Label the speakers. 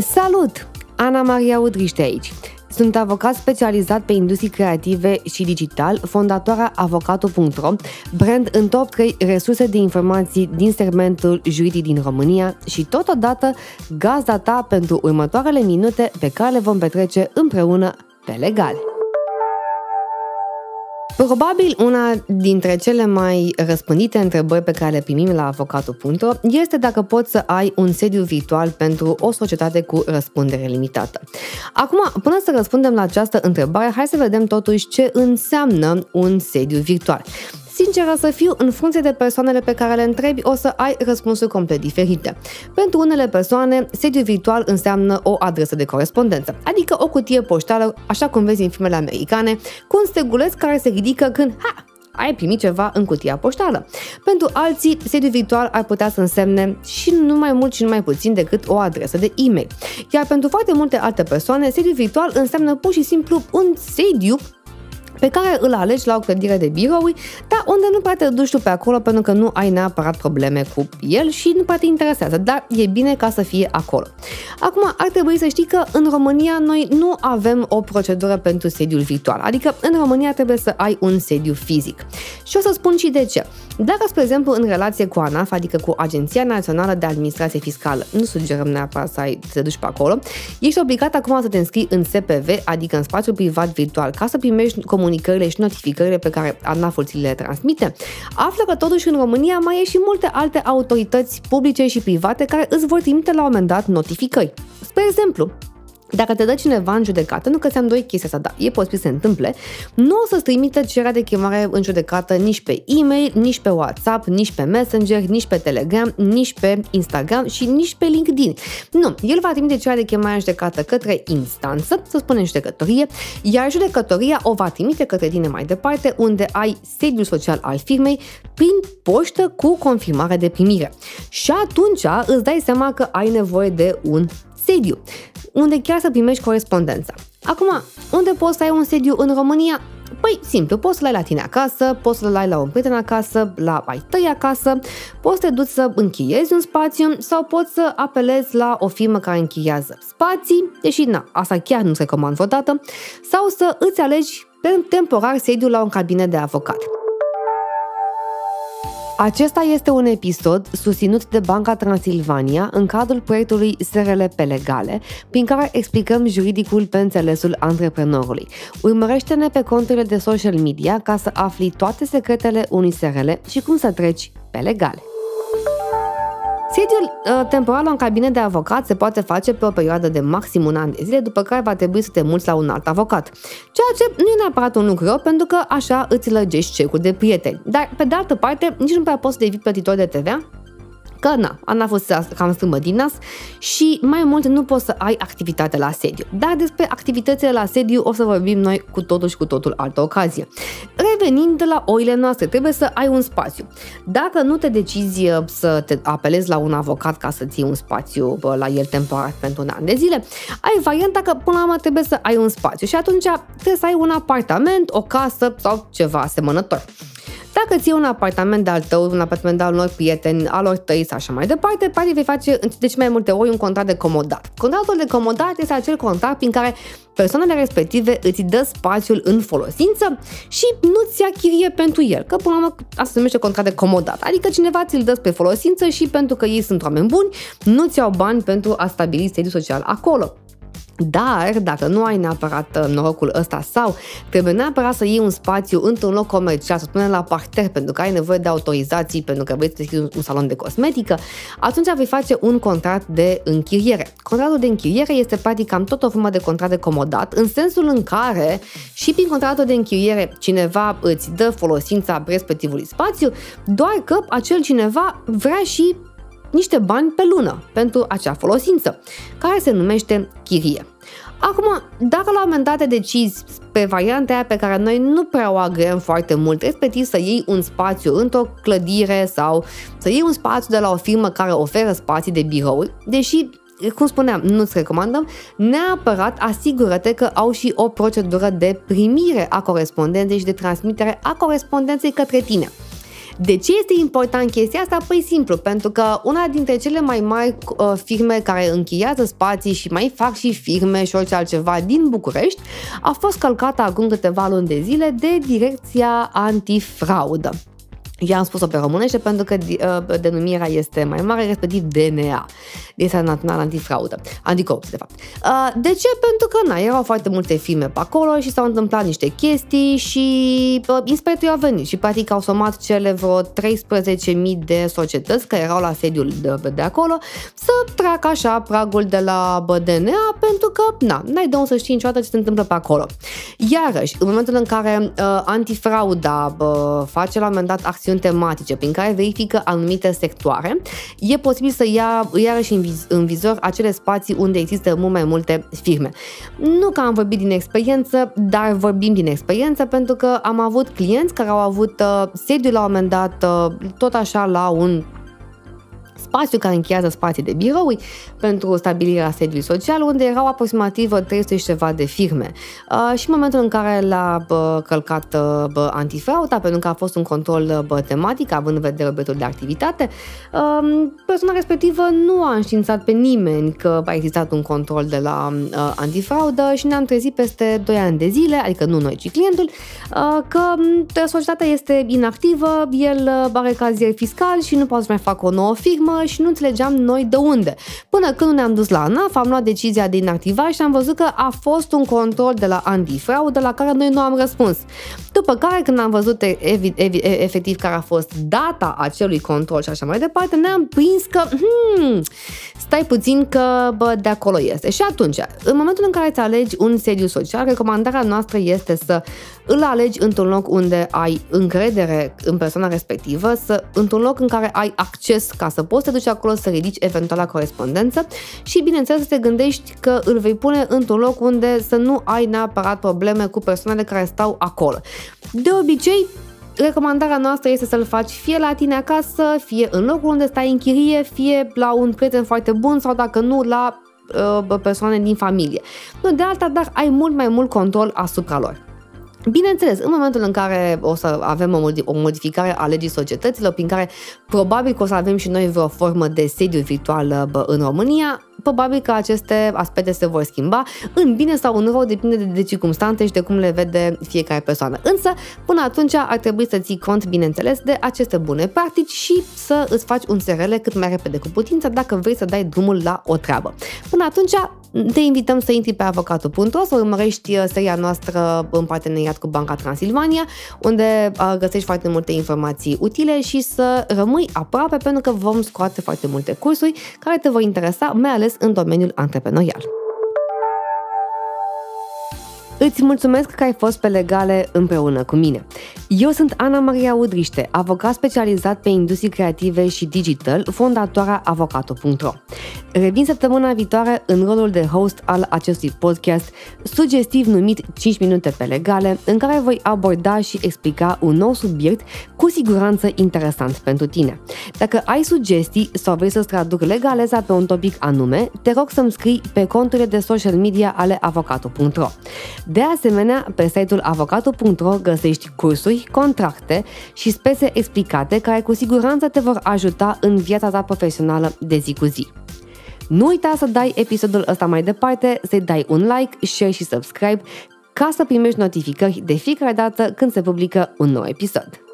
Speaker 1: Salut! Ana Maria Udriște aici. Sunt avocat specializat pe industrii creative și digital, fondatoarea avocatul.ro, brand în top 3 resurse de informații din segmentul juridic din România și totodată gazda ta pentru următoarele minute pe care le vom petrece împreună pe legale. Probabil una dintre cele mai răspândite întrebări pe care le primim la avocatul.ro este dacă poți să ai un sediu virtual pentru o societate cu răspundere limitată. Acum, până să răspundem la această întrebare, hai să vedem totuși ce înseamnă un sediu virtual. Sinceră să fiu, în funcție de persoanele pe care le întrebi, o să ai răspunsuri complet diferite. Pentru unele persoane, sediu virtual înseamnă o adresă de corespondență, adică o cutie poștală, așa cum vezi în filmele americane, cu un steguleț care se ridică când, ha, ai primit ceva în cutia poștală. Pentru alții, sediu virtual ar putea să însemne și nu mai mult și nu mai puțin decât o adresă de e-mail. Iar pentru foarte multe alte persoane, sediu virtual înseamnă pur și simplu un sediu pe care îl alegi la o clădire de birouri, dar unde nu prea te duci tu pe acolo pentru că nu ai neapărat probleme cu el și nu prea te interesează, dar e bine ca să fie acolo. Acum, ar trebui să știi că în România noi nu avem o procedură pentru sediul virtual, adică în România trebuie să ai un sediu fizic. Și o să spun și de ce. Dacă, spre exemplu, în relație cu ANAF, adică cu Agenția Națională de Administrație Fiscală, nu sugerăm neapărat să, ai, să te duci pe acolo, ești obligat acum să te înscrii în SPV, adică în spațiu privat virtual, ca să primești comunicările și notificările pe care ANAF-ul ți le transmite. Află că totuși în România mai e și multe alte autorități publice și private care îți vor trimite la un moment dat notificări. Spre exemplu, dacă te dă cineva în judecată, nu că ți-am doi chestia asta, dar e posibil să se întâmple, nu o să-ți trimite cererea de chemare în judecată nici pe e-mail, nici pe WhatsApp, nici pe Messenger, nici pe Telegram, nici pe Instagram și nici pe LinkedIn. Nu, el va trimite cererea de chemare în judecată către instanță, să spunem judecătorie, iar judecătoria o va trimite către tine mai departe, unde ai sediul social al firmei prin poștă cu confirmare de primire. Și atunci îți dai seama că ai nevoie de un sediu, unde chiar să primești corespondența. Acum, unde poți să ai un sediu în România? Păi, simplu, poți să-l ai la tine acasă, poți să-l ai la un prieten acasă, la ai tăi acasă, poți să te duci să închiriezi un spațiu sau poți să apelezi la o firmă care închiriază spații, deși, na, asta chiar nu se recomand vreodată, sau să îți alegi temporar sediul la un cabinet de avocat. Acesta este un episod susținut de Banca Transilvania în cadrul proiectului SRL pe legale, prin care explicăm juridicul pe înțelesul antreprenorului. Urmărește-ne pe conturile de social media ca să afli toate secretele unui SRL și cum să treci pe legale. Sediul uh, temporal la un cabinet de avocat se poate face pe o perioadă de maxim un an de zile, după care va trebui să te muți la un alt avocat. Ceea ce nu e neapărat un lucru rău, pentru că așa îți lăgești cercul de prieteni. Dar, pe de altă parte, nici nu prea poți să devii plătitor de TVA, că na, a fost cam strâmbă din nas și mai mult nu poți să ai activitate la sediu. Dar despre activitățile la sediu o să vorbim noi cu totul și cu totul altă ocazie. Revenind de la oile noastre, trebuie să ai un spațiu. Dacă nu te decizi uh, să te apelezi la un avocat ca să ții un spațiu la el temporar pentru un an de zile, ai varianta că până la urmă trebuie să ai un spațiu și atunci trebuie să ai un apartament, o casă sau ceva asemănător. Dacă ții un apartament de al tău, un apartament de al unor prieteni, al lor tăi sau așa mai departe, poate vei face de ce mai multe ori un contract de comodat. Contractul de comodat este acel contract prin care persoanele respective îți dă spațiul în folosință și nu ți ia chirie pentru el, că până la urmă asta se numește contract de comodat, adică cineva ți-l dă pe folosință și pentru că ei sunt oameni buni, nu ți iau bani pentru a stabili sediu social acolo. Dar, dacă nu ai neapărat uh, norocul ăsta sau trebuie neapărat să iei un spațiu într-un loc comercial, să spunem la parter, pentru că ai nevoie de autorizații, pentru că vrei să deschizi un salon de cosmetică, atunci vei face un contract de închiriere. Contractul de închiriere este practic cam tot o formă de contract de comodat, în sensul în care și prin contractul de închiriere cineva îți dă folosința respectivului spațiu, doar că acel cineva vrea și niște bani pe lună pentru acea folosință, care se numește chirie. Acum, dacă la un moment dat te decizi pe varianta aia pe care noi nu prea o agreăm foarte mult, respectiv să iei un spațiu într-o clădire sau să iei un spațiu de la o firmă care oferă spații de birouri, deși cum spuneam, nu-ți recomandăm, neapărat asigură-te că au și o procedură de primire a corespondenței și de transmitere a corespondenței către tine. De ce este important chestia asta? Păi simplu, pentru că una dintre cele mai mari uh, firme care încheiază spații și mai fac și firme și orice altceva din București a fost călcată acum câteva luni de zile de Direcția Antifraudă. I-am spus-o pe românește pentru că uh, denumirea este mai mare, respectiv DNA, Direcția Națională Antifraudă, Anticorupție, de fapt. Uh, de ce? Pentru că, na, erau foarte multe firme pe acolo și s-au întâmplat niște chestii și uh, inspectorii au venit și practic au somat cele vreo 13.000 de societăți care erau la sediul de, de acolo să treacă așa pragul de la DNA pentru că, na, n-ai de unde să știi niciodată ce se întâmplă pe acolo. Iarăși, în momentul în care uh, antifrauda uh, face la un moment dat acțiuni acțiuni tematice prin care verifică anumite sectoare, e posibil să ia iarăși în, viz- în vizor acele spații unde există mult mai multe firme. Nu că am vorbit din experiență, dar vorbim din experiență pentru că am avut clienți care au avut uh, sediu la un moment dat uh, tot așa la un spațiu care încheiază spații de birouri pentru stabilirea sediului social, unde erau aproximativ 300 și ceva de firme. Uh, și în momentul în care l-a călcat uh, antifrauda, pentru că a fost un control tematic, având în vedere obiectul de activitate, um, persoana respectivă nu a înștiințat pe nimeni că a existat un control de la uh, antifraudă și ne-am trezit peste 2 ani de zile, adică nu noi, ci clientul, că um, societatea este inactivă, el are cazier fiscal și nu poate să mai facă o nouă firmă și nu înțelegeam noi de unde. Până când ne-am dus la ANAF, am luat decizia de inactivare și am văzut că a fost un control de la antifraudă la care noi nu am răspuns. După care, când am văzut evi, evi, efectiv care a fost data acelui control și așa mai departe, ne-am prins că, hmm, stai puțin că bă, de acolo este. Și atunci, în momentul în care îți alegi un sediu social, recomandarea noastră este să îl alegi într-un loc unde ai încredere în persoana respectivă, să, într-un loc în care ai acces ca să poți să duci acolo să ridici eventuala corespondență și, bineînțeles, să te gândești că îl vei pune într-un loc unde să nu ai neapărat probleme cu persoanele care stau acolo. De obicei, recomandarea noastră este să-l faci fie la tine acasă, fie în locul unde stai în chirie, fie la un prieten foarte bun sau dacă nu la uh, persoane din familie. Nu de alta, dar ai mult mai mult control asupra lor. Bineînțeles, în momentul în care o să avem o modificare a legii societăților, prin care probabil că o să avem și noi vreo formă de sediu virtual bă, în România, probabil că aceste aspecte se vor schimba în bine sau în rău, depinde de, de circunstanțe și de cum le vede fiecare persoană. Însă, până atunci ar trebui să ții cont, bineînțeles, de aceste bune practici și să îți faci un SRL cât mai repede cu putință dacă vrei să dai drumul la o treabă. Până atunci, te invităm să intri pe avocatul.ro să urmărești uh, seria noastră în parteneriat cu Banca Transilvania, unde uh, găsești foarte multe informații utile și să rămâi aproape pentru că vom scoate foarte multe cursuri care te vor interesa, mai ales în domeniul antreprenorial. Îți mulțumesc că ai fost pe legale împreună cu mine. Eu sunt Ana Maria Udriște, avocat specializat pe industrie creative și digital, fondatoarea avocato.ro. Revin săptămâna viitoare în rolul de host al acestui podcast, sugestiv numit 5 minute pe legale, în care voi aborda și explica un nou subiect cu siguranță interesant pentru tine. Dacă ai sugestii sau vrei să-ți traduc legaleza pe un topic anume, te rog să-mi scrii pe conturile de social media ale avocato.ro. De asemenea, pe site-ul avocatul.ro găsești cursuri, contracte și spese explicate care cu siguranță te vor ajuta în viața ta profesională de zi cu zi. Nu uita să dai episodul ăsta mai departe, să-i dai un like, share și subscribe ca să primești notificări de fiecare dată când se publică un nou episod.